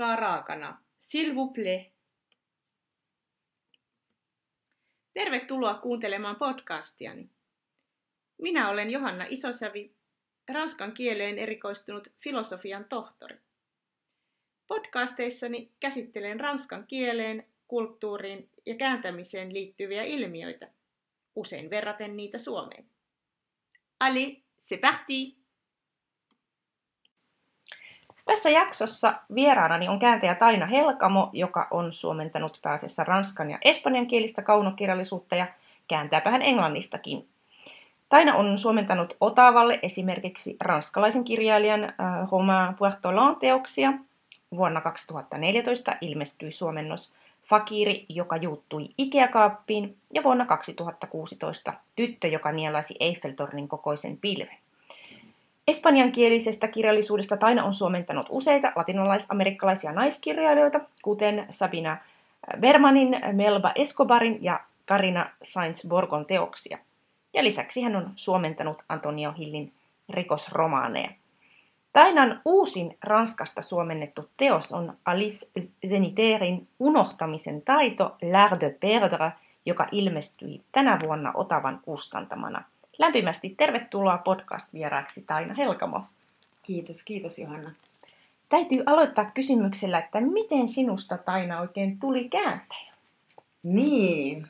ranskaa raakana. Tervetuloa kuuntelemaan podcastiani. Minä olen Johanna Isosävi, ranskan kieleen erikoistunut filosofian tohtori. Podcasteissani käsittelen ranskan kieleen, kulttuuriin ja kääntämiseen liittyviä ilmiöitä, usein verraten niitä Suomeen. Allez, c'est parti! Tässä jaksossa vieraanani on kääntäjä Taina Helkamo, joka on suomentanut pääasiassa ranskan ja espanjankielistä kaunokirjallisuutta ja kääntääpä hän englannistakin. Taina on suomentanut Otavalle esimerkiksi ranskalaisen kirjailijan äh, Romain Puertolan teoksia. Vuonna 2014 ilmestyi suomennos Fakiri, joka juuttui Ikea-kaappiin, ja vuonna 2016 Tyttö, joka nielaisi Eiffeltornin kokoisen pilven. Espanjankielisestä kirjallisuudesta Taina on suomentanut useita latinalaisamerikkalaisia naiskirjailijoita, kuten Sabina Bermanin, Melba Escobarin ja Karina Sainz-Borgon teoksia. Ja lisäksi hän on suomentanut Antonio Hillin rikosromaaneja. Tainan uusin Ranskasta suomennettu teos on Alice Zeniterin Unohtamisen taito, L'art de perdre, joka ilmestyi tänä vuonna Otavan kustantamana – Lämpimästi tervetuloa podcast-vieraaksi Taina Helkamo. Kiitos, kiitos Johanna. Täytyy aloittaa kysymyksellä, että miten sinusta Taina oikein tuli kääntäjä? Niin,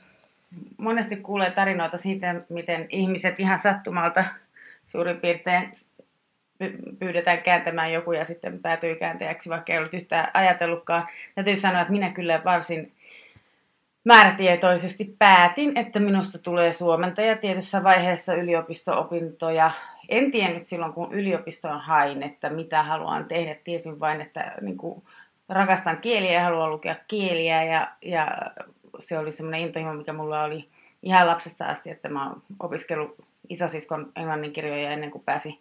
monesti kuulee tarinoita siitä, miten ihmiset ihan sattumalta suurin piirtein pyydetään kääntämään joku ja sitten päätyy kääntäjäksi, vaikka ei ollut yhtään ajatellutkaan. Täytyy sanoa, että minä kyllä varsin määrätietoisesti päätin, että minusta tulee suomentaja tietyssä vaiheessa yliopisto-opintoja. En tiennyt silloin, kun yliopistoon hain, että mitä haluan tehdä. Tiesin vain, että niin kuin, rakastan kieliä ja haluan lukea kieliä. Ja, ja se oli semmoinen intohimo, mikä mulla oli ihan lapsesta asti, että mä oon opiskellut isosiskon englanninkirjoja ennen kuin pääsi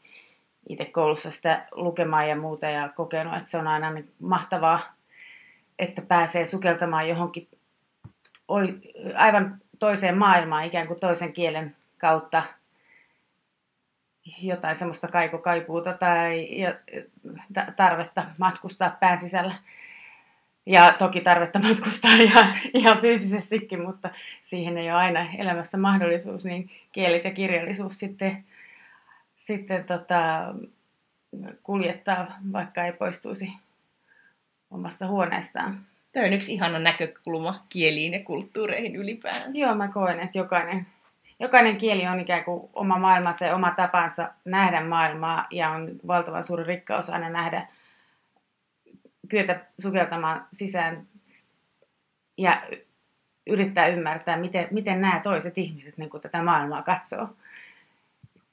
itse koulussa sitä lukemaan ja muuta ja kokenut, että se on aina niin mahtavaa, että pääsee sukeltamaan johonkin aivan toiseen maailmaan, ikään kuin toisen kielen kautta jotain semmoista kaikokaipuuta tai tarvetta matkustaa pään sisällä. Ja toki tarvetta matkustaa ihan, ihan fyysisestikin, mutta siihen ei ole aina elämässä mahdollisuus, niin kielit ja kirjallisuus sitten, sitten tota, kuljettaa, vaikka ei poistuisi omasta huoneestaan. Tämä on yksi ihana näkökulma kieliin ja kulttuureihin ylipäänsä. Joo, mä koen, että jokainen, jokainen kieli on ikään kuin oma maailmansa ja oma tapansa nähdä maailmaa ja on valtavan suuri rikkaus aina nähdä, kyetä sukeltamaan sisään ja yrittää ymmärtää, miten, miten nämä toiset ihmiset niin kuin tätä maailmaa katsoo.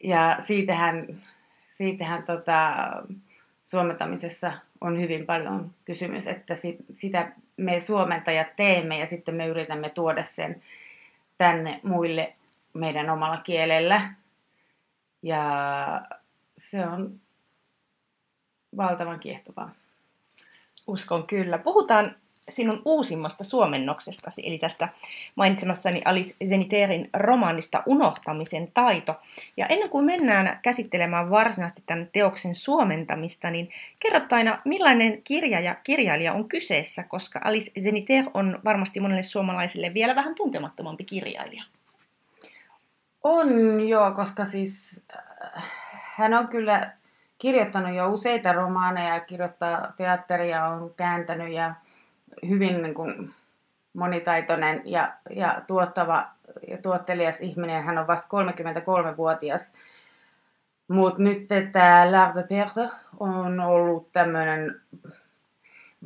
Ja siitähän, siitähän tota, suomentamisessa on hyvin paljon kysymys, että sitä me suomentajat teemme ja sitten me yritämme tuoda sen tänne muille meidän omalla kielellä. Ja se on valtavan kiehtovaa. Uskon kyllä. Puhutaan sinun uusimmasta suomennoksestasi, eli tästä mainitsemastani Alice Zeniterin romaanista Unohtamisen taito. Ja ennen kuin mennään käsittelemään varsinaisesti tämän teoksen suomentamista, niin kerrot aina, millainen kirja ja kirjailija on kyseessä, koska Alice Zeniter on varmasti monelle suomalaisille vielä vähän tuntemattomampi kirjailija. On joo, koska siis äh, hän on kyllä kirjoittanut jo useita romaaneja, kirjoittaa teatteria, on kääntänyt ja hyvin niin kuin monitaitoinen ja, ja tuottava ja tuottelias ihminen. Hän on vasta 33-vuotias. Mutta nyt tämä L'Art de Perdre on ollut tämmöinen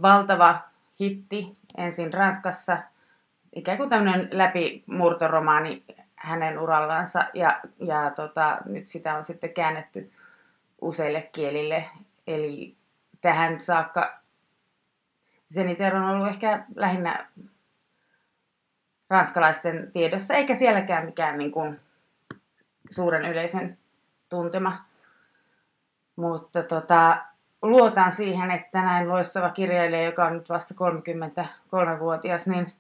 valtava hitti ensin Ranskassa, ikään kuin tämmöinen läpimurtoromaani hänen urallansa ja, ja tota, nyt sitä on sitten käännetty useille kielille. Eli tähän saakka Zeniter on ollut ehkä lähinnä ranskalaisten tiedossa, eikä sielläkään mikään niin kuin suuren yleisön tuntema. Mutta tota, luotan siihen, että näin loistava kirjailija, joka on nyt vasta 33-vuotias, niin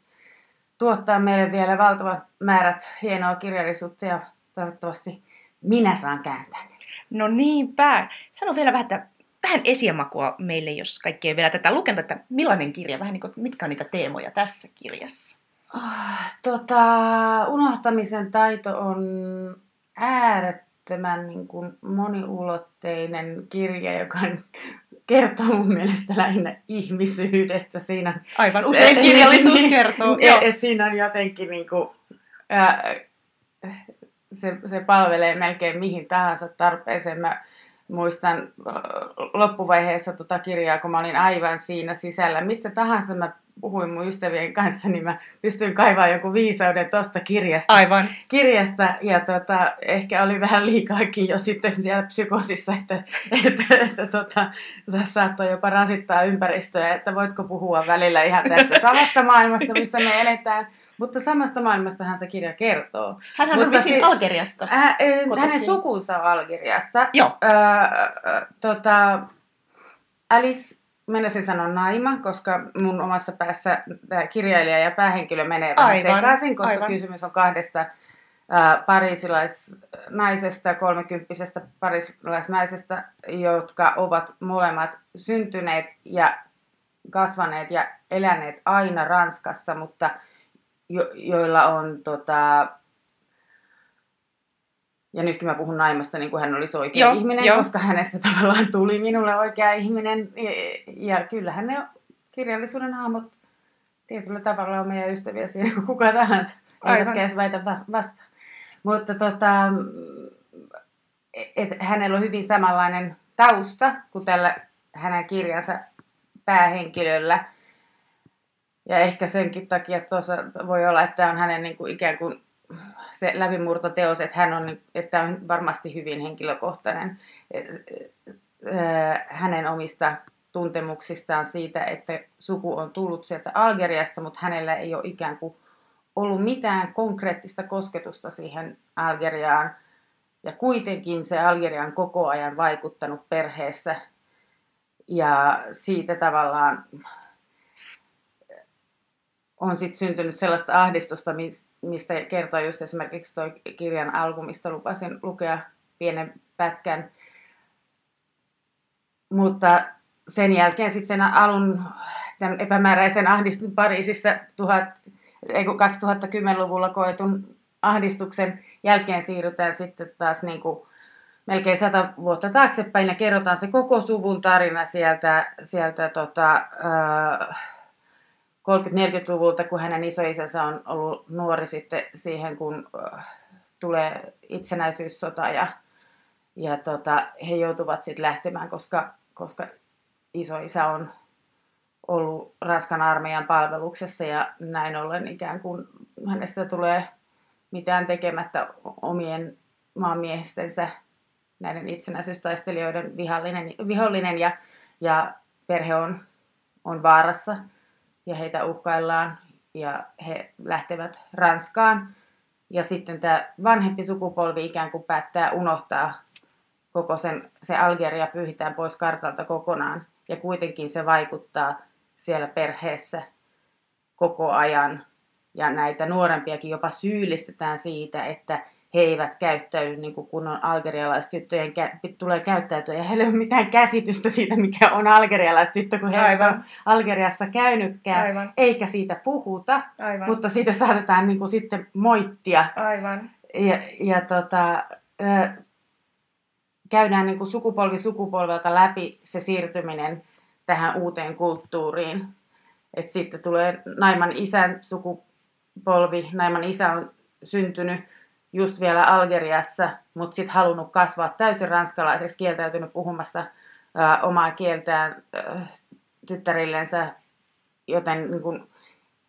tuottaa meille vielä valtavat määrät hienoa kirjallisuutta ja toivottavasti minä saan kääntää No niinpä. Sano vielä vähän, että vähän esimakua meille, jos kaikki ei vielä tätä lukenut, että millainen kirja, vähän niin kuin, mitkä on niitä teemoja tässä kirjassa? Oh, tota, unohtamisen taito on äärettömän niin kuin moniulotteinen kirja, joka kertoo mun mielestä lähinnä ihmisyydestä. Siinä, Aivan, usein kirjallisuus kertoo. et, et siinä on jotenkin niin kuin, ää, se, se palvelee melkein mihin tahansa tarpeeseen. Mä muistan loppuvaiheessa tota kirjaa, kun mä olin aivan siinä sisällä. Mistä tahansa mä puhuin mun ystävien kanssa, niin mä pystyin kaivamaan joku viisauden tuosta kirjasta. Aivan. kirjasta. Ja tota, ehkä oli vähän liikaakin jo sitten siellä psykosissa, että, että, että tota, saattoi jopa rasittaa ympäristöä, että voitko puhua välillä ihan tässä samasta maailmasta, missä me eletään. Mutta samasta maailmastahan se kirja kertoo. Hänhän Mutta on vissiin si- Algeriasta. Äh, eh, Kotoisin. hänen sukunsa on Algeriasta. Joo. Öö, ö, tota, Alice, menisin sanoa Naima, koska mun omassa päässä kirjailija ja päähenkilö menee vähän Aivan, sekaisin, koska aivan. kysymys on kahdesta ää, pariisilaisnaisesta, kolmekymppisestä pariisilaisnaisesta, jotka ovat molemmat syntyneet ja kasvaneet ja eläneet aina Ranskassa, mutta jo, joilla on tota, ja nytkin mä puhun Naimasta niin kuin hän olisi oikea Joo, ihminen, joo. koska hänestä tavallaan tuli minulle oikea ihminen. Ja, ja kyllähän ne kirjallisuuden hahmot tietyllä tavalla on meidän ystäviä siinä kuin kuka tahansa. Eivätkä edes väitä va- vastaan. Mutta tota, et hänellä on hyvin samanlainen tausta kuin tällä hänen kirjansa päähenkilöllä. Ja ehkä senkin takia tuossa voi olla, että on hänen niin kuin ikään kuin se läpimurtoteos, että hän on, niin- että on varmasti hyvin henkilökohtainen ää, hänen omista tuntemuksistaan siitä, että suku on tullut sieltä Algeriasta, mutta hänellä ei ole ikään kuin ollut mitään konkreettista kosketusta siihen Algeriaan. Ja kuitenkin se Algeria on koko ajan vaikuttanut perheessä. Ja siitä tavallaan on sitten syntynyt sellaista ahdistusta, mis- mistä kertoo just esimerkiksi tuo kirjan alku, mistä lupasin lukea pienen pätkän. Mutta sen jälkeen sitten sen alun tämän epämääräisen ahdistuksen Pariisissa tuhat, ei kun 2010-luvulla koetun ahdistuksen jälkeen siirrytään sitten taas niin kuin melkein sata vuotta taaksepäin ja kerrotaan se koko suvun tarina sieltä, sieltä tota, ää, 30-40-luvulta, kun hänen isoisänsä on ollut nuori sitten siihen, kun äh, tulee itsenäisyyssota ja, ja tota, he joutuvat sitten lähtemään, koska, koska isoisä on ollut Ranskan armeijan palveluksessa ja näin ollen ikään kuin hänestä tulee mitään tekemättä omien maanmiehistensä näiden itsenäisyystaistelijoiden vihollinen, vihollinen ja, ja perhe on, on vaarassa ja heitä uhkaillaan ja he lähtevät Ranskaan. Ja sitten tämä vanhempi sukupolvi ikään kuin päättää unohtaa koko sen, se Algeria pyyhitään pois kartalta kokonaan. Ja kuitenkin se vaikuttaa siellä perheessä koko ajan. Ja näitä nuorempiakin jopa syyllistetään siitä, että he eivät käyttäydy niin kuin kunnon algerialaistyttöjen kä- tulee käyttäytyä. Ja heillä ei ole mitään käsitystä siitä, mikä on algerialaistyttö, kun he eivät Algeriassa käynytkään. Aivan. Eikä siitä puhuta, Aivan. mutta siitä saatetaan niin kuin sitten moittia. Aivan. Ja, ja tota, ö, käydään niin kuin sukupolvi sukupolvelta läpi se siirtyminen tähän uuteen kulttuuriin. Et sitten tulee Naiman isän sukupolvi. Naiman isä on syntynyt just vielä Algeriassa, mutta sitten halunnut kasvaa täysin ranskalaiseksi, kieltäytynyt puhumasta ö, omaa kieltään ö, tyttärillensä, joten niin kun,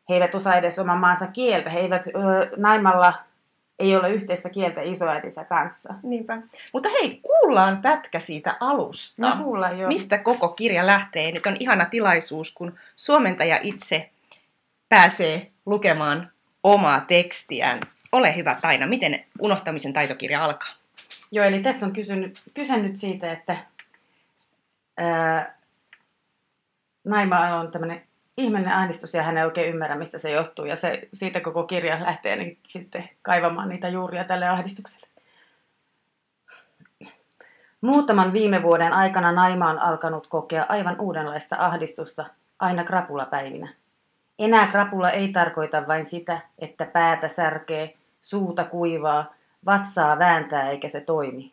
he eivät osaa edes oman maansa kieltä. He eivät, ö, Naimalla ei ole yhteistä kieltä isoäitinsä kanssa. Niinpä. Mutta hei, kuullaan pätkä siitä alusta. No kuullaan jo. Mistä koko kirja lähtee? Nyt on ihana tilaisuus, kun suomentaja itse pääsee lukemaan omaa tekstiään. Ole hyvä Taina, miten unohtamisen taitokirja alkaa? Joo, eli tässä on kysynyt, kysynyt siitä, että ää, Naima on tämmöinen ihmeellinen ahdistus ja hän ei oikein ymmärrä, mistä se johtuu. Ja se, siitä koko kirja lähtee niin sitten kaivamaan niitä juuria tälle ahdistukselle. Muutaman viime vuoden aikana Naima on alkanut kokea aivan uudenlaista ahdistusta aina krapulapäivinä. Enää krapula ei tarkoita vain sitä, että päätä särkee, suuta kuivaa, vatsaa vääntää eikä se toimi.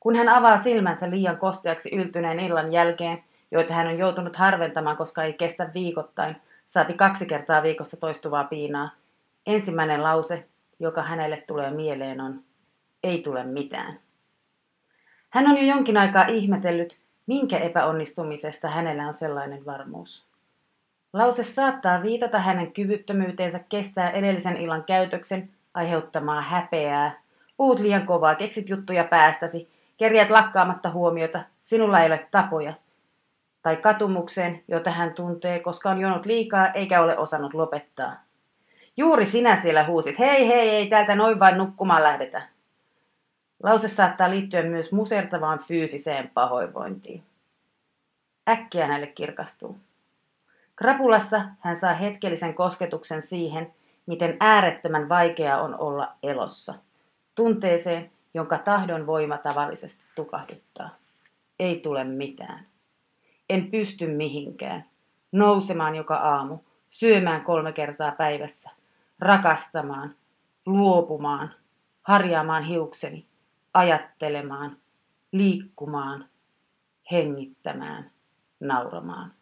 Kun hän avaa silmänsä liian kosteaksi yltyneen illan jälkeen, joita hän on joutunut harventamaan, koska ei kestä viikoittain, saati kaksi kertaa viikossa toistuvaa piinaa, ensimmäinen lause, joka hänelle tulee mieleen on, ei tule mitään. Hän on jo jonkin aikaa ihmetellyt, minkä epäonnistumisesta hänellä on sellainen varmuus. Lause saattaa viitata hänen kyvyttömyyteensä kestää edellisen illan käytöksen aiheuttamaa häpeää. Puut liian kovaa, keksit juttuja päästäsi, kerjät lakkaamatta huomiota, sinulla ei ole tapoja. Tai katumukseen, jota hän tuntee, koska on jonut liikaa eikä ole osannut lopettaa. Juuri sinä siellä huusit, hei hei, ei täältä noin vain nukkumaan lähdetä. Lause saattaa liittyä myös musertavaan fyysiseen pahoinvointiin. Äkkiä hänelle kirkastuu. Krapulassa hän saa hetkellisen kosketuksen siihen, miten äärettömän vaikeaa on olla elossa. Tunteeseen, jonka tahdon voima tavallisesti tukahduttaa. Ei tule mitään. En pysty mihinkään. Nousemaan joka aamu, syömään kolme kertaa päivässä, rakastamaan, luopumaan, harjaamaan hiukseni, ajattelemaan, liikkumaan, hengittämään, nauramaan.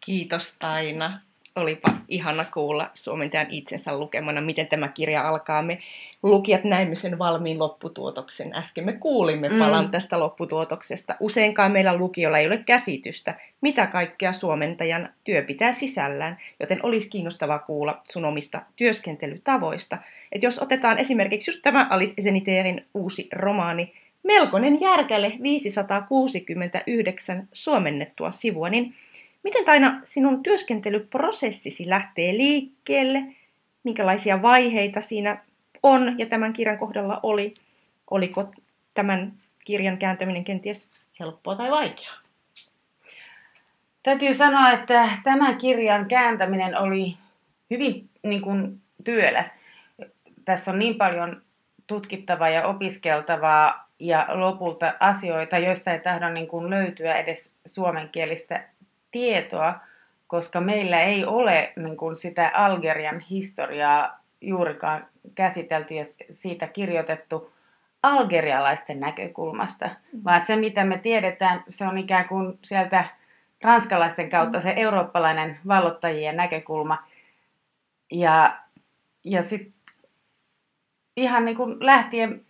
Kiitos Taina. Olipa ihana kuulla suomentajan itsensä lukemana, miten tämä kirja alkaa. Me lukijat näimme sen valmiin lopputuotoksen. Äsken me kuulimme mm. palan tästä lopputuotoksesta. Useinkaan meillä lukijoilla ei ole käsitystä, mitä kaikkea suomentajan työ pitää sisällään, joten olisi kiinnostavaa kuulla sun omista työskentelytavoista. Et jos otetaan esimerkiksi just tämä Alice Eseniteerin uusi romaani, melkoinen järkäle 569 suomennettua sivua, niin Miten Taina sinun työskentelyprosessisi lähtee liikkeelle? Minkälaisia vaiheita siinä on ja tämän kirjan kohdalla oli? Oliko tämän kirjan kääntäminen kenties helppoa tai vaikeaa? Täytyy sanoa, että tämän kirjan kääntäminen oli hyvin niin kuin, työläs. Tässä on niin paljon tutkittavaa ja opiskeltavaa ja lopulta asioita, joista ei tahdo niin kuin, löytyä edes suomenkielistä tietoa, koska meillä ei ole niin kuin sitä Algerian historiaa juurikaan käsitelty ja siitä kirjoitettu algerialaisten näkökulmasta, mm. vaan se mitä me tiedetään, se on ikään kuin sieltä ranskalaisten kautta se eurooppalainen vallottajien näkökulma. Ja, ja sitten ihan niin kuin lähtien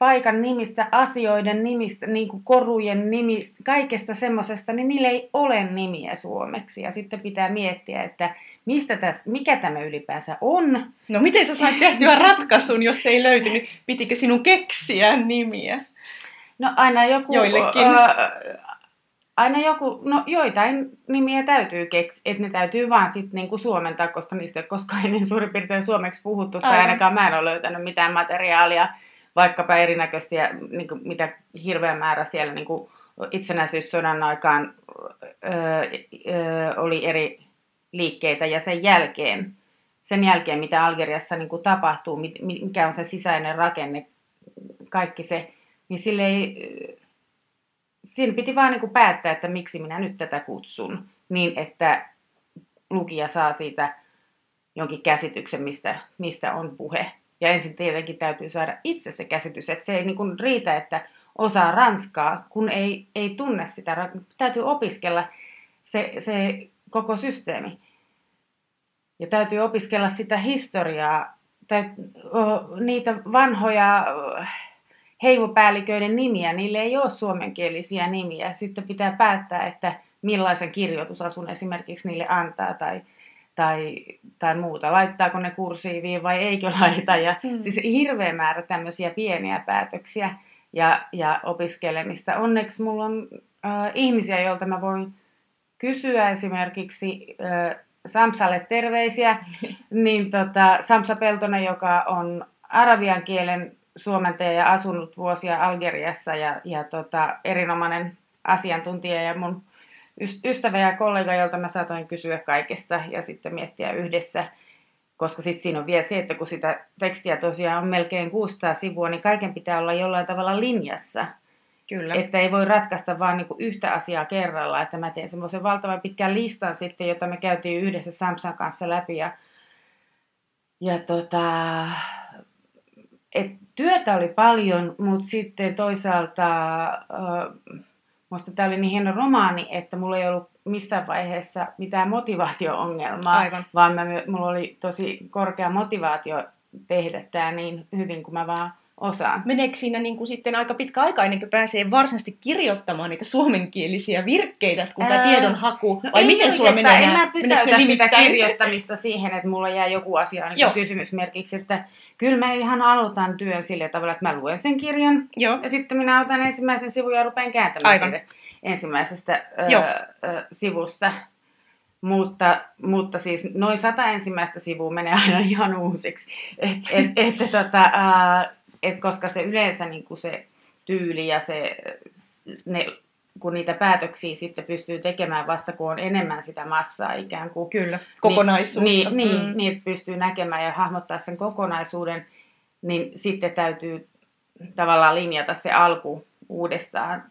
paikan nimistä, asioiden nimistä, niin kuin korujen nimistä, kaikesta semmoisesta, niin niillä ei ole nimiä suomeksi. Ja sitten pitää miettiä, että mistä täs, mikä tämä ylipäänsä on. No miten sä sait tehtyä ratkaisun, jos ei löytynyt? Pitikö sinun keksiä nimiä? No aina joku... Joillekin. Äh, aina joku, no joitain nimiä täytyy keksiä, että ne täytyy vaan sitten niinku suomentaa, koska niistä ei koskaan ennen suurin piirtein suomeksi puhuttu, Aivan. tai ainakaan mä en ole löytänyt mitään materiaalia vaikkapa erinäköisiä, niin kuin, mitä hirveä määrä siellä niin kuin itsenäisyyssodan aikaan öö, öö, oli eri liikkeitä ja sen jälkeen, sen jälkeen mitä Algeriassa niin kuin tapahtuu, mikä on se sisäinen rakenne, kaikki se, niin sille ei, siinä piti vaan niin kuin päättää, että miksi minä nyt tätä kutsun, niin että lukija saa siitä jonkin käsityksen, mistä, mistä on puhe. Ja ensin tietenkin täytyy saada itse se käsitys, että se ei niin kuin riitä, että osaa ranskaa, kun ei, ei tunne sitä. Täytyy opiskella se, se koko systeemi. Ja täytyy opiskella sitä historiaa, niitä vanhoja heimopäälliköiden nimiä, niille ei ole suomenkielisiä nimiä. Sitten pitää päättää, että millaisen kirjoitusasun esimerkiksi niille antaa tai, tai, tai muuta. Laittaako ne kursiiviin vai eikö laita. Ja mm. Siis hirveä määrä tämmöisiä pieniä päätöksiä ja, ja opiskelemista. Onneksi mulla on äh, ihmisiä, joilta mä voin kysyä esimerkiksi äh, Samsalle terveisiä. niin tota, Samsa Peltonen, joka on arabian kielen suomentaja ja asunut vuosia Algeriassa ja, ja tota, erinomainen asiantuntija ja mun ystävä ja kollega, jolta mä saatoin kysyä kaikesta ja sitten miettiä yhdessä. koska sitten siinä on vielä se, että kun sitä tekstiä tosiaan on melkein 600 sivua, niin kaiken pitää olla jollain tavalla linjassa. Kyllä. Että ei voi ratkaista vaan niinku yhtä asiaa kerralla. Että mä teen semmoisen valtavan pitkän listan sitten, jota me käytiin yhdessä Samsan kanssa läpi. Ja, ja tota, et työtä oli paljon, mutta sitten toisaalta äh, musta tämä oli niin hieno romaani, että mulla ei ollut missään vaiheessa mitään motivaatio-ongelmaa, Aivan. vaan mä, mulla oli tosi korkea motivaatio tehdä tämä niin hyvin kuin mä vaan osaan. Meneekö siinä niin kuin sitten aika pitkä aika ennen kuin pääsee varsinaisesti kirjoittamaan niitä suomenkielisiä virkkeitä, kun tämä tiedonhaku, No vai miten sulla menee En mä pysäytä sitä limittäin? kirjoittamista siihen, että mulla jää joku asia niin kysymysmerkiksi. Että kyllä mä ihan aloitan työn sillä tavalla, että mä luen sen kirjan Joo, ja sitten minä otan ensimmäisen sivun ja rupean kääntämään Aivan. siitä ensimmäisestä Joo. ö, ö, sivusta. Mutta, mutta siis noin sata ensimmäistä sivua menee aina ihan uusiksi. Et, et, että tota, ää, et koska se yleensä niin kuin se tyyli ja se, ne, kun niitä päätöksiä sitten pystyy tekemään vasta, kun on enemmän sitä massaa ikään kuin. kyllä, kokonaisuutta. Niin, niin, Mm. niin, niin, pystyy näkemään ja hahmottaa sen kokonaisuuden, niin sitten täytyy tavallaan linjata se alku uudestaan,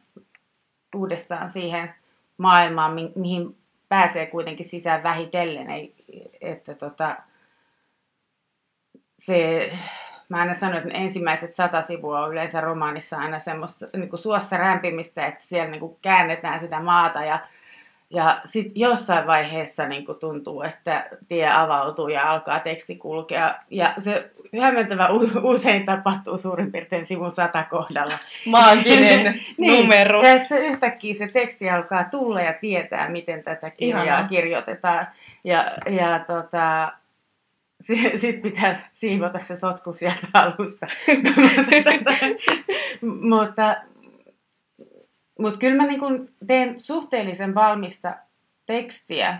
uudestaan siihen maailmaan, mi- mihin pääsee kuitenkin sisään vähitellen. Ei, että tota, se, mä aina sanon, että ensimmäiset sata sivua on yleensä romaanissa aina semmoista niin kuin suossa rämpimistä, että siellä niin kuin käännetään sitä maata ja ja sitten jossain vaiheessa niin kuin tuntuu, että tie avautuu ja alkaa teksti kulkea. Ja se hämmentävä usein tapahtuu suurin piirtein sivun sata kohdalla. Maaginen numero. Ja että se yhtäkkiä se teksti alkaa tulla ja tietää, miten tätä kirjaa Ihanaa. kirjoitetaan. Ja, ja tota, sitten pitää siivota se sotku sieltä alusta. mutta, mutta kyllä mä niin kun teen suhteellisen valmista tekstiä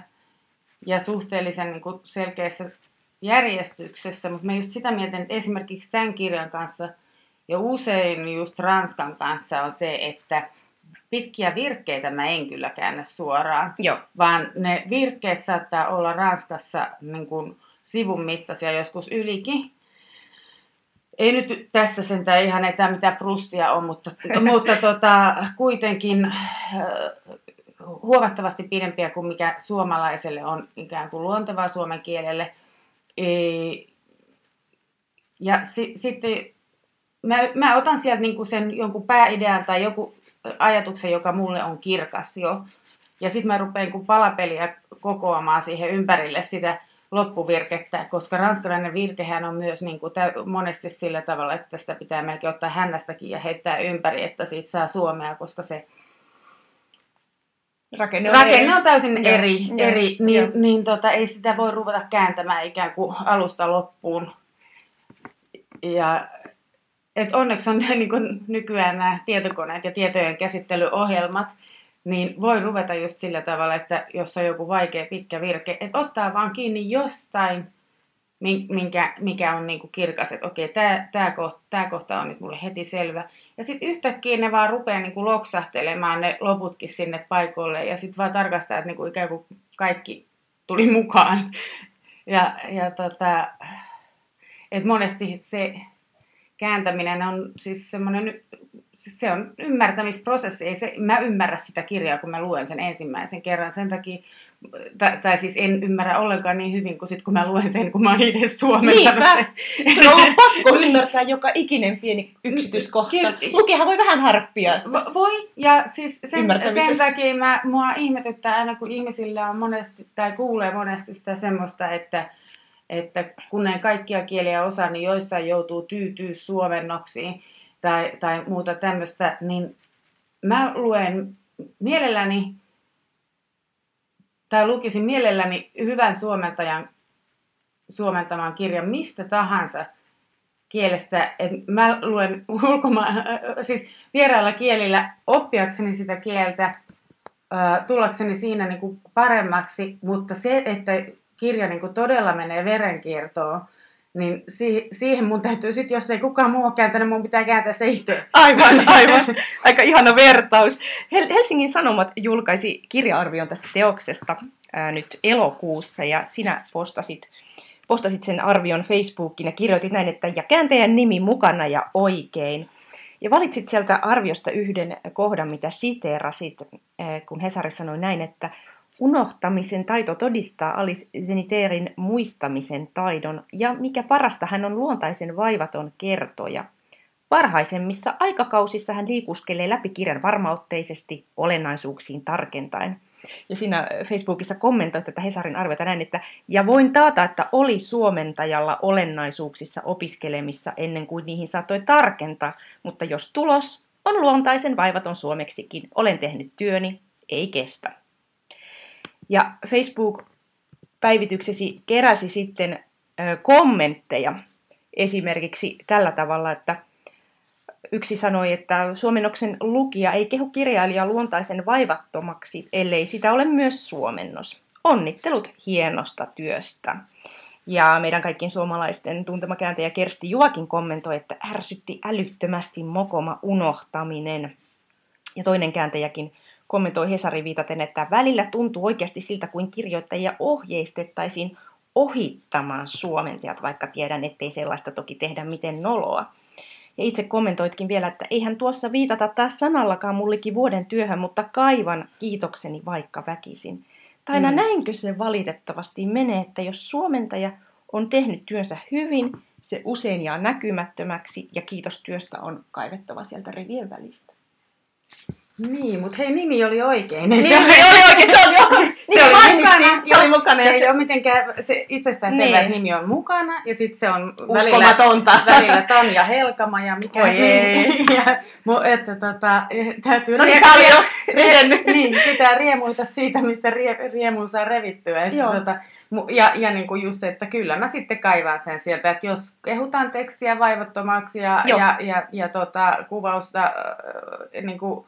ja suhteellisen niin kun selkeässä järjestyksessä, mutta mä just sitä mietin, että esimerkiksi tämän kirjan kanssa ja usein just Ranskan kanssa on se, että pitkiä virkkeitä mä en kyllä käännä suoraan, Joo, vaan ne virkkeet saattaa olla Ranskassa niin kuin sivun mittaisia, joskus ylikin. Ei nyt tässä sentään ihan ei tämä mitään prustia on, mutta, mutta tota, kuitenkin äh, huomattavasti pidempiä kuin mikä suomalaiselle on ikään kuin luontevaa suomen kielelle. Ja si, sitten mä, mä otan sieltä niinku sen jonkun pääidean tai joku ajatuksen, joka mulle on kirkas jo. Ja sitten mä rupean kun palapeliä kokoamaan siihen ympärille sitä loppuvirkettä, koska ranskalainen virkehän on myös niin kuin tä- monesti sillä tavalla, että sitä pitää melkein ottaa hännästäkin ja heittää ympäri, että siitä saa suomea, koska se rakenne on rakenne eri. on täysin Joo, eri, joo, eri joo. niin, niin tota, ei sitä voi ruveta kääntämään ikään kuin alusta loppuun. Ja et onneksi on niin kuin nykyään nämä tietokoneet ja tietojen käsittelyohjelmat, niin voi ruveta just sillä tavalla, että jos on joku vaikea pitkä virke, että ottaa vaan kiinni jostain, min- minkä, mikä on niin kuin kirkas, että okei, tämä kohta, tää kohta on nyt mulle heti selvä. Ja sitten yhtäkkiä ne vaan rupeaa niin kuin loksahtelemaan ne loputkin sinne paikoille ja sitten vaan tarkastaa, että niin kuin ikään kuin kaikki tuli mukaan. Ja, ja tota, et monesti se kääntäminen on siis semmoinen, siis se on ymmärtämisprosessi. Ei se, mä ymmärrä sitä kirjaa, kun mä luen sen ensimmäisen kerran. Sen takia, tai, tai siis en ymmärrä ollenkaan niin hyvin kuin sit, kun mä luen sen, kun mä oon itse suomentanut Niinpä. sen. Sun on ollut pakko ymmärtää joka ikinen pieni yksityiskohta. Kyllä. Lukijahan voi vähän harppia. Vo- Voi, ja siis sen, sen takia mä, mua ihmetyttää aina, kun ihmisillä on monesti, tai kuulee monesti sitä semmoista, että, että kun ei kaikkia kieliä osaa, niin joissain joutuu tyytyy suomennoksiin tai, tai muuta tämmöistä, niin mä luen mielelläni, tai lukisin mielelläni hyvän suomentajan suomentaman kirjan mistä tahansa kielestä, että mä luen ulkomaan, siis vierailla kielillä oppiakseni sitä kieltä, tullakseni siinä niin paremmaksi, mutta se, että kirja niin kuin todella menee verenkiertoon, niin si- siihen mun täytyy sitten, jos ei kukaan muu ole kääntänyt, mun pitää kääntää se itse. Aivan, aivan. Aika ihana vertaus. Hel- Helsingin Sanomat julkaisi kirja-arvion tästä teoksesta ää, nyt elokuussa ja sinä postasit postasit sen arvion Facebookiin ja kirjoitit näin, että ja kääntäjän nimi mukana ja oikein. Ja valitsit sieltä arviosta yhden kohdan, mitä siteerasit, kun Hesari sanoi näin, että unohtamisen taito todistaa Alice Zeniterin muistamisen taidon, ja mikä parasta, hän on luontaisen vaivaton kertoja. Varhaisemmissa aikakausissa hän liikuskelee läpi kirjan varmautteisesti olennaisuuksiin tarkentaen – ja siinä Facebookissa kommentoit tätä Hesarin arviota näin, että ja voin taata, että oli suomentajalla olennaisuuksissa opiskelemissa ennen kuin niihin saattoi tarkentaa, mutta jos tulos on luontaisen vaivaton suomeksikin, olen tehnyt työni, ei kestä. Ja Facebook-päivityksesi keräsi sitten kommentteja esimerkiksi tällä tavalla, että – Yksi sanoi, että suomennoksen lukija ei kehu kirjailijaa luontaisen vaivattomaksi, ellei sitä ole myös suomennos. Onnittelut hienosta työstä. Ja meidän kaikkien suomalaisten tuntema kääntäjä Kersti Juakin kommentoi, että ärsytti älyttömästi mokoma unohtaminen. Ja toinen kääntäjäkin kommentoi Hesari viitaten, että välillä tuntuu oikeasti siltä, kuin kirjoittajia ohjeistettaisiin ohittamaan suomentajat, vaikka tiedän, ettei sellaista toki tehdä miten noloa. Ja itse kommentoitkin vielä, että eihän tuossa viitata taas sanallakaan mullikin vuoden työhön, mutta kaivan kiitokseni vaikka väkisin. Tai mm. näinkö se valitettavasti menee, että jos suomentaja on tehnyt työnsä hyvin, se usein jää näkymättömäksi ja kiitos työstä on kaivettava sieltä rivien välistä. Niin, mutta hei, nimi oli oikein. Niin, se oli oikein, se oli, oikein. se oli mukana. Se oli mukana. Se ei ole mitenkään se itsestään niin. selvä, että nimi on mukana. Ja sitten se on Uskomatonta. välillä, välillä Tanja Helkama ja mikä Oi ei. ja, että tota, täytyy no niin, rie, rie, niin, pitää riemuita siitä, mistä rie, riemun saa revittyä. Että, tota, ja, ja niin kuin just, että kyllä mä sitten kaivan sen sieltä, että jos kehutaan tekstiä vaivattomaksi ja, ja, ja, ja tota, kuvausta äh, niin kuin,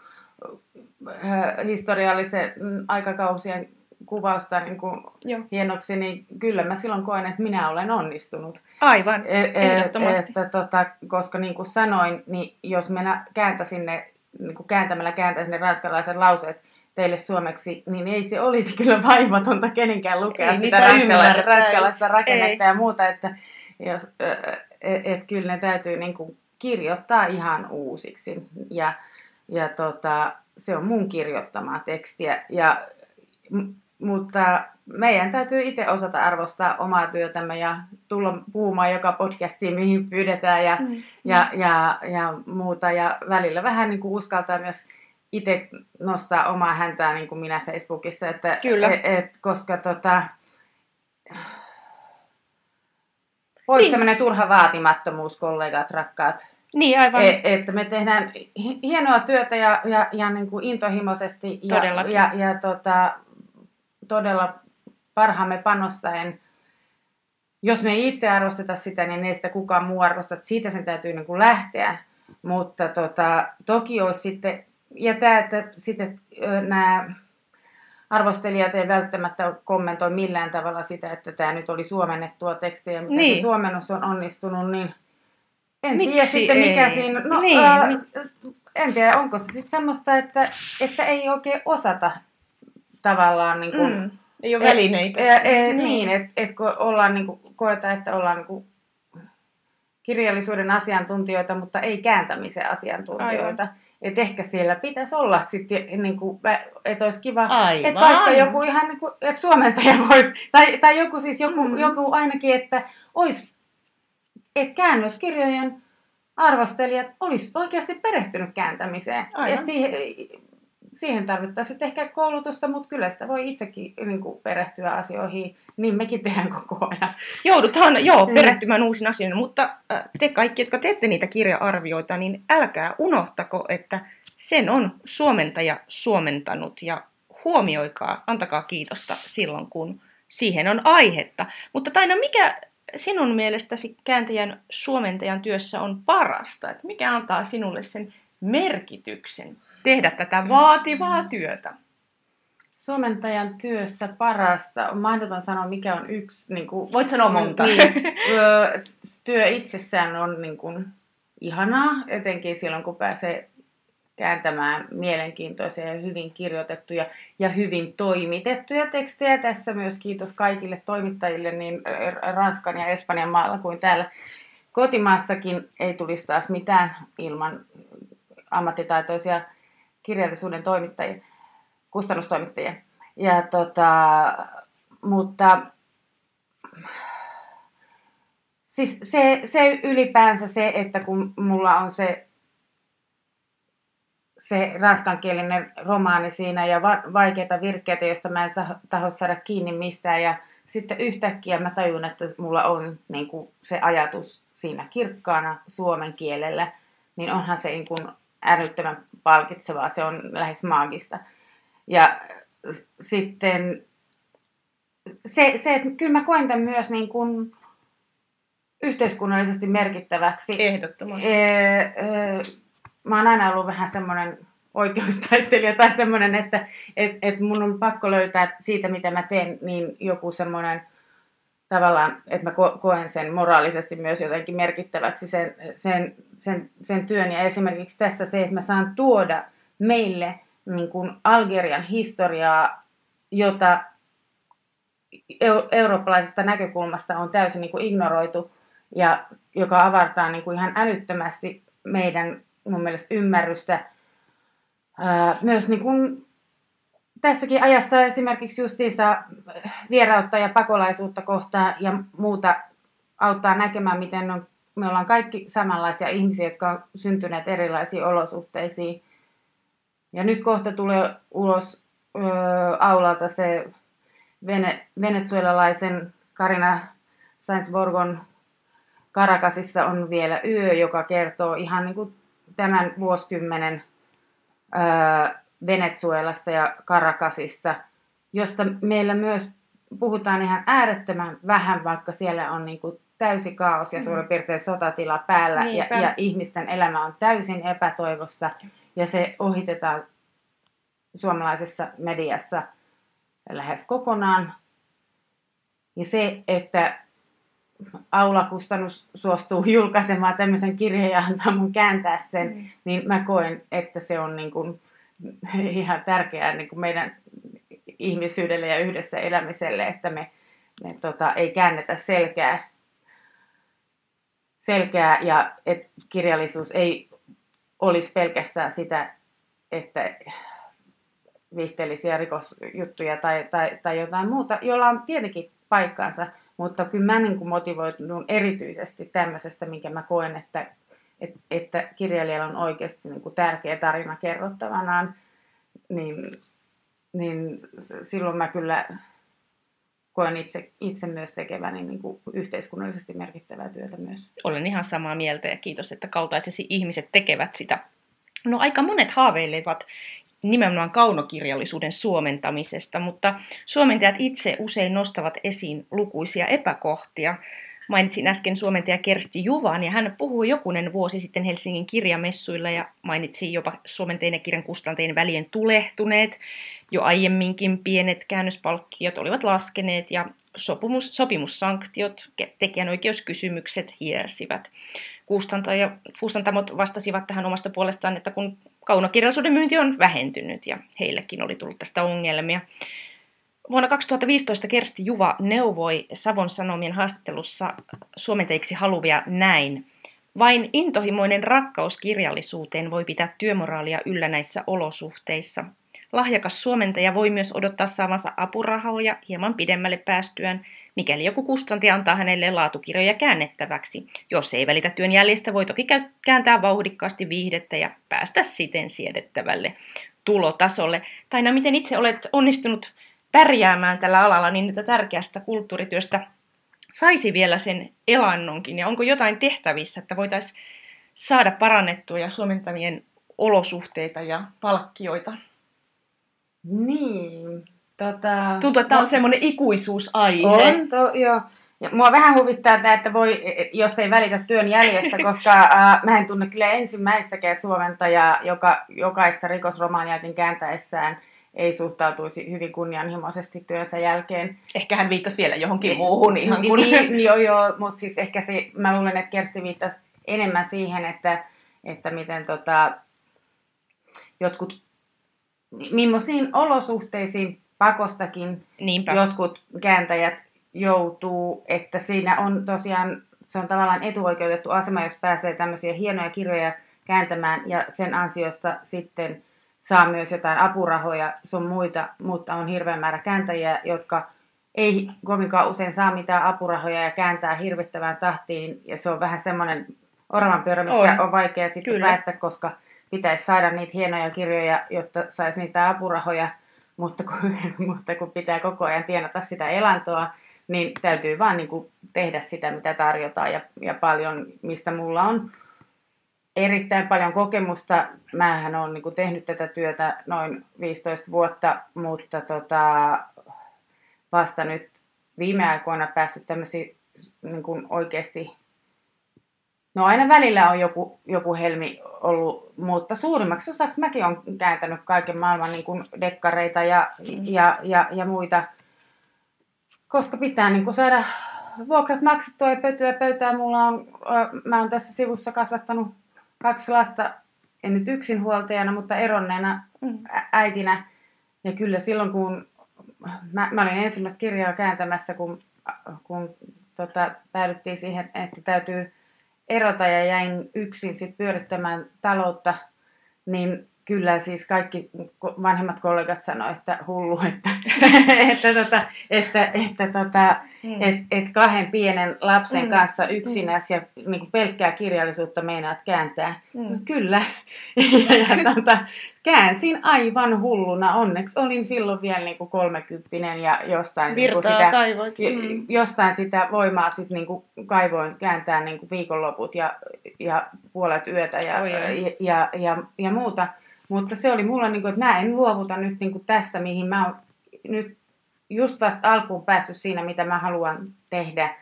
historiallisen mm, aikakausien kuvausta niin kuin hienoksi, niin kyllä mä silloin koen, että minä olen onnistunut. Aivan, e, e- ehdottomasti. Että, tota, koska niin kuin sanoin, niin jos minä kääntäisin ne, niin kuin kääntämällä kääntäisin ne ranskalaiset lauseet teille suomeksi, niin ei se olisi kyllä vaivatonta kenenkään lukea ei sitä ranskalaista, ranskalaista rakennetta ei. ja muuta, että jos, et, et, kyllä ne täytyy niin kuin kirjoittaa ihan uusiksi. Ja, ja tota, se on mun kirjoittamaa tekstiä. Ja, m- mutta meidän täytyy itse osata arvostaa omaa työtämme ja tulla puhumaan joka podcastiin, mihin pyydetään ja, mm. ja, ja, ja muuta. Ja välillä vähän niin kuin uskaltaa myös itse nostaa omaa häntää niin kuin minä Facebookissa. Että, Kyllä. Et, et, koska tota, olisi niin. sellainen turha vaatimattomuus, kollegat, rakkaat. Niin, aivan. Et, että me tehdään hienoa työtä ja, ja, ja niin kuin intohimoisesti ja, ja, ja tota, todella parhaamme panostaen. Jos me ei itse arvosteta sitä, niin ei sitä kukaan muu arvosta. Siitä sen täytyy niin kuin lähteä. Mutta tota, toki olisi sitten, ja tämä, että sitten nämä arvostelijat ei välttämättä kommentoi millään tavalla sitä, että tämä nyt oli suomennettua tekstiä, miten niin. se suomennus on onnistunut, niin en Miksi tiedä sitten mikä ei? siinä, no niin, äh, en tiedä onko se sitten semmoista, että, että ei oikein osata tavallaan niin kuin, mm, ei ole välineitä. Et, et, niin, niin että et, kun ollaan niin kuin, koeta, että ollaan niin kuin, kirjallisuuden asiantuntijoita, mutta ei kääntämisen asiantuntijoita. Että ehkä siellä pitäisi olla sitten, niin että olisi kiva, Aivan. että vaikka joku ihan niin kuin, että suomentaja voisi, tai, tai joku siis joku, mm. joku ainakin, että olisi että käännöskirjojen arvostelijat olisi oikeasti perehtynyt kääntämiseen. Et siihen, siihen tarvittaisiin ehkä koulutusta, mutta kyllä sitä voi itsekin niin kuin, perehtyä asioihin, niin mekin tehdään koko ajan. Joudutaan, joo, mm. perehtymään uusiin asioihin, mutta te kaikki, jotka teette niitä kirja-arvioita, niin älkää unohtako, että sen on suomentaja suomentanut ja huomioikaa, antakaa kiitosta silloin, kun siihen on aihetta. Mutta Taina, mikä sinun mielestäsi kääntäjän suomentajan työssä on parasta? Että mikä antaa sinulle sen merkityksen tehdä tätä vaativaa työtä? Suomentajan työssä parasta, on mahdoton sanoa mikä on yksi... Niin kuin, Voit sanoa monta. Niin, työ itsessään on niin kuin, ihanaa, etenkin silloin kun pääsee kääntämään mielenkiintoisia ja hyvin kirjoitettuja ja hyvin toimitettuja tekstejä. Tässä myös kiitos kaikille toimittajille niin Ranskan ja Espanjan maalla kuin täällä kotimaassakin ei tulisi taas mitään ilman ammattitaitoisia kirjallisuuden toimittajia, kustannustoimittajia. Ja tota, mutta siis se, se ylipäänsä se, että kun mulla on se, se ranskankielinen romaani siinä ja va- vaikeita virkkeitä, joista mä en taho saada kiinni mistään ja sitten yhtäkkiä mä tajun, että mulla on niin kuin se ajatus siinä kirkkaana suomen kielellä, niin onhan se niin kuin älyttömän palkitsevaa, se on lähes maagista. Ja sitten se, se että kyllä mä koen tämän myös niin kuin yhteiskunnallisesti merkittäväksi. Ehdottomasti. Ee, ee, mä oon aina ollut vähän semmoinen oikeustaistelija tai semmoinen, että et, et mun on pakko löytää siitä, mitä mä teen, niin joku semmoinen tavallaan, että mä koen sen moraalisesti myös jotenkin merkittäväksi sen, sen, sen, sen työn. Ja esimerkiksi tässä se, että mä saan tuoda meille niin kuin Algerian historiaa, jota eurooppalaisesta näkökulmasta on täysin niin kuin ignoroitu ja joka avartaa niin kuin ihan älyttömästi meidän mun mielestä ymmärrystä ää, myös niin kuin tässäkin ajassa esimerkiksi justiinsa vierautta ja pakolaisuutta kohtaa ja muuta auttaa näkemään, miten on, me ollaan kaikki samanlaisia ihmisiä, jotka on syntyneet erilaisiin olosuhteisiin. Ja nyt kohta tulee ulos ö, aulalta se vene, venezuelalaisen Karina Sainz-Borgon Karakasissa on vielä yö, joka kertoo ihan niin kuin tämän vuosikymmenen ää, Venezuelasta ja Karakasista, josta meillä myös puhutaan ihan äärettömän vähän, vaikka siellä on niin kuin täysi kaos ja mm. suurin piirtein sotatila päällä ja, ja ihmisten elämä on täysin epätoivosta ja se ohitetaan suomalaisessa mediassa lähes kokonaan. Ja se, että aulakustannus suostuu julkaisemaan tämmöisen kirjan ja antaa mun kääntää sen, mm. niin mä koen, että se on niin kuin ihan tärkeää niin kuin meidän ihmisyydelle ja yhdessä elämiselle, että me, me tota, ei käännetä selkää, selkää ja että kirjallisuus ei olisi pelkästään sitä, että viihteellisiä rikosjuttuja tai, tai, tai jotain muuta, jolla on tietenkin paikkansa, mutta kyllä mä niin motivoitun erityisesti tämmöisestä, minkä mä koen, että, että, että kirjailijalla on oikeasti niin kuin tärkeä tarina kerrottavanaan, niin, niin silloin mä kyllä koen itse, itse myös tekeväni niin kuin yhteiskunnallisesti merkittävää työtä myös. Olen ihan samaa mieltä ja kiitos, että kaltaisesi ihmiset tekevät sitä. No aika monet haaveilevat nimenomaan kaunokirjallisuuden suomentamisesta, mutta suomentajat itse usein nostavat esiin lukuisia epäkohtia. Mainitsin äsken suomentaja Kersti Juvan ja hän puhui jokunen vuosi sitten Helsingin kirjamessuilla ja mainitsi jopa suomentajien ja kirjan kustantajien välien tulehtuneet. Jo aiemminkin pienet käännöspalkkiot olivat laskeneet ja sopimus, sopimussanktiot, tekijänoikeuskysymykset hiersivät. Kustantamot vastasivat tähän omasta puolestaan, että kun kaunokirjallisuuden myynti on vähentynyt ja heillekin oli tullut tästä ongelmia. Vuonna 2015 Kersti Juva neuvoi Savon Sanomien haastattelussa suomenteiksi haluvia näin. Vain intohimoinen rakkaus kirjallisuuteen voi pitää työmoraalia yllä näissä olosuhteissa. Lahjakas suomentaja voi myös odottaa saavansa apurahoja hieman pidemmälle päästyään, mikäli joku kustanti antaa hänelle laatukirjoja käännettäväksi. Jos ei välitä työn jäljestä, voi toki kääntää vauhdikkaasti viihdettä ja päästä siten siedettävälle tulotasolle. Tai miten itse olet onnistunut pärjäämään tällä alalla niin, että tärkeästä kulttuurityöstä saisi vielä sen elannonkin? Ja onko jotain tehtävissä, että voitaisiin saada parannettua ja suomentamien olosuhteita ja palkkioita? Niin, tota... Tuntuu, että tämä on semmoinen ikuisuusaihe. On, to, joo. Ja mua vähän huvittaa tämä, että voi, jos ei välitä työn jäljestä, koska äh, mä en tunne kyllä ensimmäistäkään suomentajaa, joka jokaista rikosromaaniakin kääntäessään ei suhtautuisi hyvin kunnianhimoisesti työnsä jälkeen. Ehkä hän viittasi vielä johonkin muuhun ihan kun... Niin, niin joo, joo, mutta siis ehkä se, mä luulen, että Kersti viittasi enemmän siihen, että, että miten tota, jotkut, millaisiin olosuhteisiin pakostakin Niinpä. jotkut kääntäjät joutuu, että siinä on tosiaan, se on tavallaan etuoikeutettu asema, jos pääsee tämmöisiä hienoja kirjoja kääntämään ja sen ansiosta sitten saa myös jotain apurahoja sun muita, mutta on hirveän määrä kääntäjiä, jotka ei kovinkaan usein saa mitään apurahoja ja kääntää hirvittävään tahtiin ja se on vähän semmoinen oravan pyörä, mistä on, on vaikea sitten Kyllä. päästä, koska pitäisi saada niitä hienoja kirjoja, jotta saisi niitä apurahoja, mutta kun, mutta kun pitää koko ajan tienata sitä elantoa, niin täytyy vaan niin kuin tehdä sitä, mitä tarjotaan ja, ja paljon, mistä mulla on erittäin paljon kokemusta. Mähän olen niin kuin tehnyt tätä työtä noin 15 vuotta, mutta tota, vasta nyt viime aikoina päässyt tämmöisiin niin oikeasti No aina välillä on joku, joku helmi ollut, mutta suurimmaksi osaksi mäkin olen kääntänyt kaiken maailman niin kuin dekkareita ja, mm. ja, ja, ja muita, koska pitää niin kuin saada vuokrat maksettua ja pötyä pöytää. Mulla on, mä oon tässä sivussa kasvattanut kaksi lasta, en nyt yksinhuoltajana, mutta eronneena mm. äitinä. Ja kyllä silloin, kun mä, mä olin ensimmäistä kirjaa kääntämässä, kun, kun tota, päädyttiin siihen, että täytyy erota ja jäin yksin sit pyörittämään taloutta, niin kyllä siis kaikki vanhemmat kollegat sanoivat, että hullu, että, että, tota, että, että tota, mm. et, et kahden pienen lapsen mm. kanssa yksinäs mm. ja niin kuin pelkkää kirjallisuutta meinaat kääntää. Mm. Kyllä. ja, ja tota, käänsin aivan hulluna. Onneksi olin silloin vielä niin kuin kolmekymppinen ja jostain, niin kuin sitä, kaivoit. Mm. jostain sitä voimaa sit niin kuin kaivoin kääntää niin kuin viikonloput ja, ja puolet yötä ja, ja, ja, ja, ja muuta. Mutta se oli mulla, niin kuin, että mä en luovuta nyt niin kuin tästä, mihin mä oon nyt just vasta alkuun päässyt siinä, mitä mä haluan tehdä.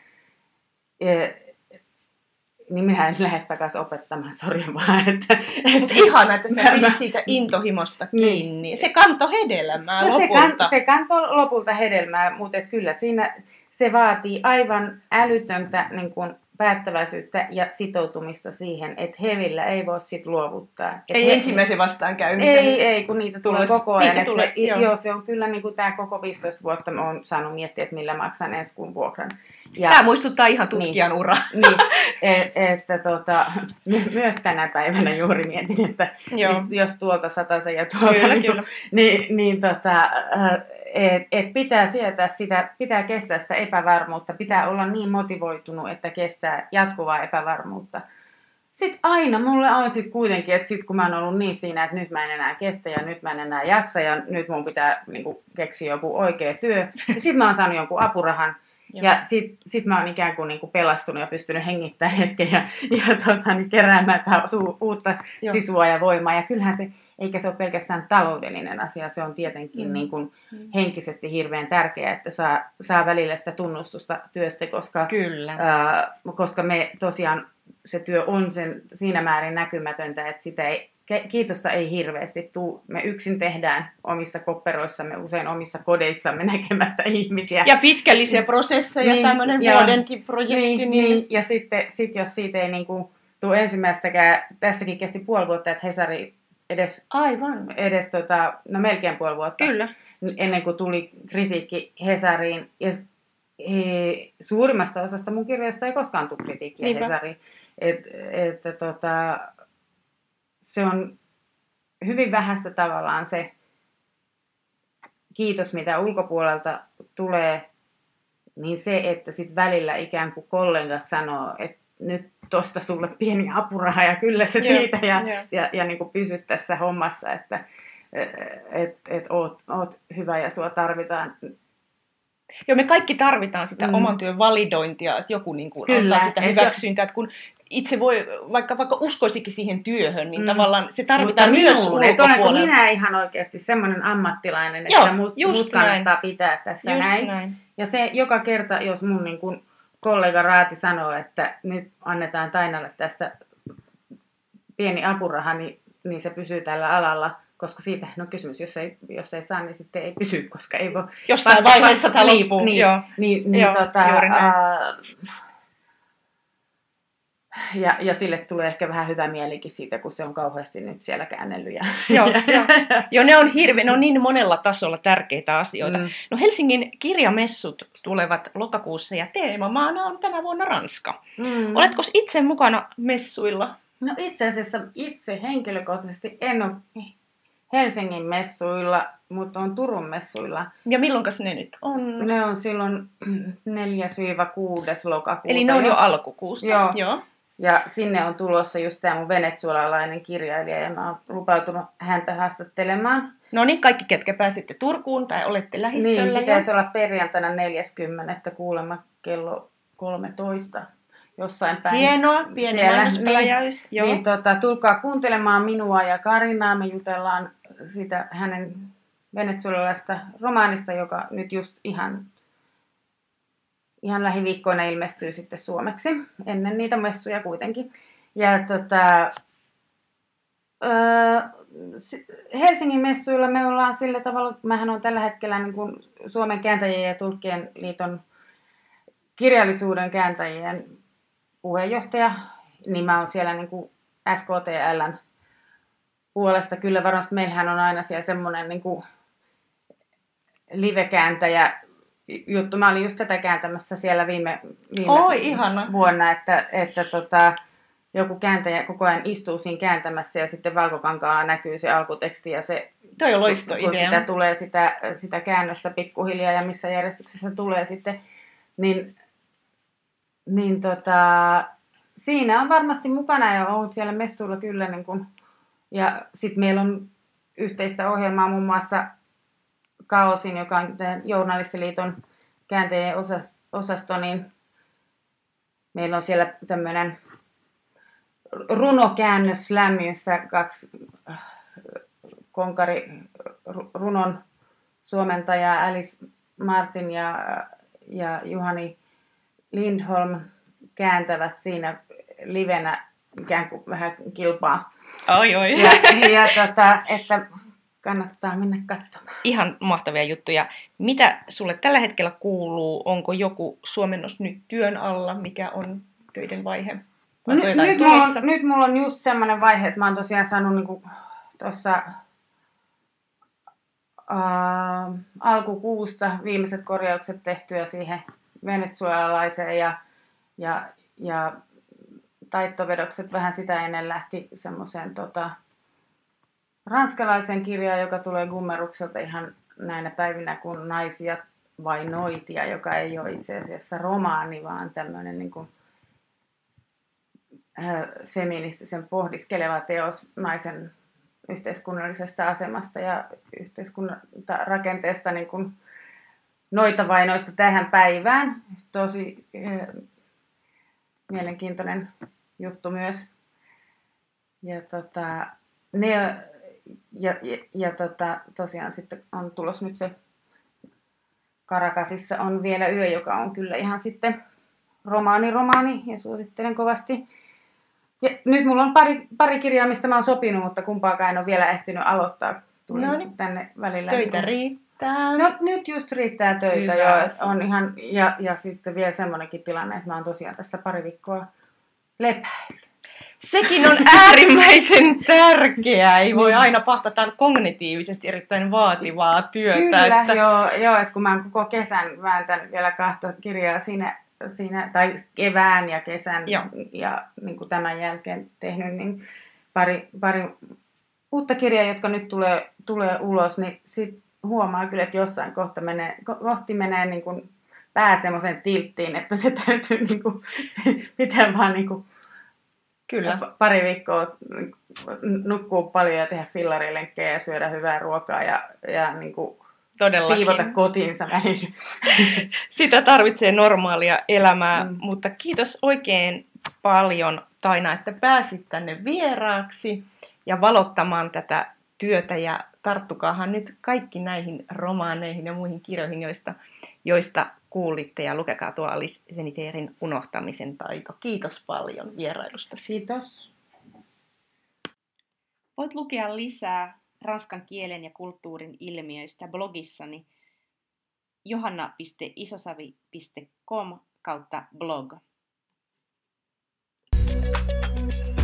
Niin minä en lähde takaisin opettamaan, sori vaan. Että, että ihana, että sä pidit siitä intohimosta niin. kiinni. Niin. Se kanto hedelmää no lopulta. Se, kan, se kanto lopulta hedelmää, mutta kyllä siinä se vaatii aivan älytöntä niin kuin, päättäväisyyttä ja sitoutumista siihen, että hevillä ei voi sit luovuttaa. Et ei he, ensimmäisen vastaan käymisen. Ei, ei, kun niitä tulee koko ajan. Tulee, se, joo. joo. se on kyllä niin kuin tämä koko 15 vuotta mä oon saanut miettiä, että millä maksan ensi kuun vuokran. Ja, tämä muistuttaa ihan tutkijan niin, ura. Niin, et, että tota, myös tänä päivänä juuri mietin, että jos, jos tuolta se ja tuolta, kyllä, niin, kyllä. niin, niin tota, äh, et, et pitää sietää sitä, pitää kestää sitä epävarmuutta, pitää olla niin motivoitunut, että kestää jatkuvaa epävarmuutta. Sitten aina mulle on sit kuitenkin, että sit kun mä oon ollut niin siinä, että nyt mä en enää kestä ja nyt mä en enää jaksa ja nyt mun pitää niin kuin, keksiä joku oikea työ. Ja sitten mä oon saanut jonkun apurahan Joo. Ja sit, sit mä oon ikään kuin, niin kuin pelastunut ja pystynyt hengittämään hetken ja, ja tota, niin keräämään uutta Joo. sisua ja voimaa. Ja kyllähän se, eikä se ole pelkästään taloudellinen asia, se on tietenkin mm. niin kuin mm. henkisesti hirveän tärkeää, että saa, saa välillä sitä tunnustusta työstä, koska, Kyllä. Ää, koska me tosiaan se työ on sen, siinä määrin näkymätöntä, että sitä ei kiitosta ei hirveästi tule. Me yksin tehdään omissa kopperoissamme, usein omissa kodeissamme näkemättä ihmisiä. Ja pitkällisiä prosesseja, niin, tämmöinen vuodenkin projekti. Niin, niin. niin. Ja sitten sit jos siitä ei niin kuin, tule ensimmäistäkään, tässäkin kesti puoli vuotta, että Hesari edes, Aivan. edes tota, no melkein puoli vuotta. Kyllä. Ennen kuin tuli kritiikki Hesariin. Ja he, suurimmasta osasta mun kirjasta ei koskaan tule kritiikkiä Niinpä. Hesariin. Että et, tota, se on hyvin vähäistä tavallaan se kiitos, mitä ulkopuolelta tulee, niin se, että sitten välillä ikään kuin kollegat sanoo, että nyt tosta sulle pieni apuraha ja kyllä se siitä ja, ja, ja, ja niin kuin pysyt tässä hommassa, että et, et oot, oot hyvä ja sua tarvitaan Joo, me kaikki tarvitaan sitä mm. oman työn validointia, että joku niin kuin Kyllä, antaa sitä hyväksyntää, että kun itse voi, vaikka, vaikka uskoisikin siihen työhön, niin mm. tavallaan se tarvitaan Mutta myös ulkopuolella. minä ihan oikeasti semmoinen ammattilainen, että Joo, mut, mut kannattaa näin. pitää tässä just näin. näin. Ja se joka kerta, jos mun niin kun kollega Raati sanoo, että nyt annetaan Tainalle tästä pieni apuraha, niin, niin se pysyy tällä alalla – koska siitä on kysymys, jos ei, jos ei saa, niin sitten ei pysy, koska ei voi... Jossain va- vaiheessa tämä liipuu. Niin, Joo. niin, niin, Joo, tota, ja, ja sille tulee ehkä vähän hyvä mielikin siitä, kun se on kauheasti nyt siellä käännellyt. Ja, Joo, joo. Joo, ne on hirveän, ne on niin monella tasolla tärkeitä asioita. Mm. No Helsingin kirjamessut tulevat lokakuussa ja teemamaana on tänä vuonna Ranska. Mm. Oletko itse mukana messuilla? No itse asiassa itse henkilökohtaisesti en ole Helsingin messuilla, mutta on Turun messuilla. Ja milloinkas ne nyt on? Ne on silloin 4-6. lokakuuta. Eli ne on jo alkukuusta. Joo. Joo. Ja sinne on tulossa just tämä mun venezuelalainen kirjailija, ja mä oon lupautunut häntä haastattelemaan. No niin, kaikki ketkä pääsitte Turkuun tai olette lähistöllä. Niin, pitäisi olla perjantaina 40. kuulemma kello 13 jossain päin. Hienoa, pieni Siellä, mainospläjäys. Joo. Niin tota, tulkaa kuuntelemaan minua ja Karinaa. Me jutellaan siitä hänen venezuelalaista romaanista, joka nyt just ihan, ihan lähiviikkoina ilmestyy sitten suomeksi. Ennen niitä messuja kuitenkin. Ja tota, öö, si- Helsingin messuilla me ollaan sillä tavalla, mähän on tällä hetkellä niin kuin Suomen kääntäjien ja tulkkien liiton kirjallisuuden kääntäjien puheenjohtaja, niin mä oon siellä niin kuin SKTLn puolesta. Kyllä varmasti meillähän on aina siellä semmoinen niin kuin livekääntäjä juttu. Mä olin just tätä kääntämässä siellä viime, viime Oi, ihana. vuonna, että, että tota, joku kääntäjä koko ajan istuu siinä kääntämässä ja sitten valkokankaalla näkyy se alkuteksti ja se Toi on kun loistoidea. sitä tulee sitä, sitä käännöstä pikkuhiljaa ja missä järjestyksessä tulee sitten, niin, niin tota, siinä on varmasti mukana ja on siellä messuilla kyllä. Niin kun, ja sitten meillä on yhteistä ohjelmaa muun muassa Kaosin, joka on Journalistiliiton kääntäjien osa, osasto, niin meillä on siellä tämmöinen runokäännös slam, jossa kaksi äh, konkari ru- runon suomentaja Alice Martin ja, ja Juhani Lindholm kääntävät siinä livenä ikään kuin vähän kilpaa. Oi, oi. Ja, ja tota, että kannattaa mennä katsomaan. Ihan mahtavia juttuja. Mitä sulle tällä hetkellä kuuluu? Onko joku suomennos nyt työn alla? Mikä on töiden vaihe? Onko nyt, nyt, mulla on, nyt mulla on just semmoinen vaihe, että mä oon tosiaan saanut niinku tuossa äh, alkukuusta viimeiset korjaukset tehtyä siihen venezuelalaiseen ja, ja, ja taittovedokset vähän sitä ennen lähti semmoiseen tota, ranskalaisen kirjaan, joka tulee Gummerukselta ihan näinä päivinä kuin Naisia vai Noitia, joka ei ole itse asiassa romaani, vaan tämmöinen niin kuin, äh, feministisen pohdiskeleva teos naisen yhteiskunnallisesta asemasta ja yhteiskunnan rakenteesta niin kuin noita vainoista tähän päivään. Tosi äh, mielenkiintoinen juttu myös. Ja, tota, ne, ja, ja, ja tota, tosiaan sitten on tulos nyt se Karakasissa on vielä yö, joka on kyllä ihan sitten romaani romaani ja suosittelen kovasti. Ja nyt mulla on pari, pari kirjaa, mistä mä oon sopinut, mutta kumpaakaan en ole vielä ehtinyt aloittaa. Tulin No niin. tänne välillä. Töitä riittää. No nyt just riittää töitä Hyvä jo. asia. On ihan, ja, ja sitten vielä semmoinenkin tilanne, että mä oon tosiaan tässä pari viikkoa lepäillyt. Sekin on äärimmäisen tärkeää. Ei voi Niin. aina pahtata kognitiivisesti erittäin vaativaa työtä. Kyllä, että... joo, joo, että kun mä oon koko kesän vääntänyt vielä kahta kirjaa siinä, siinä tai kevään ja kesän Joo. ja niin kuin tämän jälkeen tehnyt, niin pari, pari uutta kirjaa, jotka nyt tulee, tulee ulos, niin sit huomaa kyllä, että jossain kohta menee, ko- kohti menee niin kuin pää semmoisen tilttiin, että se täytyy niin kuin, pitää vaan niin kuin Kyllä. pari viikkoa nukkuu paljon ja tehdä fillarilenkkejä ja syödä hyvää ruokaa ja, ja niin kuin Todellakin. siivota kotinsa välillä. Sitä tarvitsee normaalia elämää, Mm. mutta kiitos oikein paljon Taina, että pääsit tänne vieraaksi ja valottamaan tätä työtä ja tarttukaahan nyt kaikki näihin romaaneihin ja muihin kirjoihin, joista, joista kuulitte ja lukekaa tuo Alice Zeniteerin unohtamisen taito. Kiitos paljon vierailusta. Kiitos. Voit lukea lisää ranskan kielen ja kulttuurin ilmiöistä blogissani johanna.isosavi.com kautta blog. Kiitos.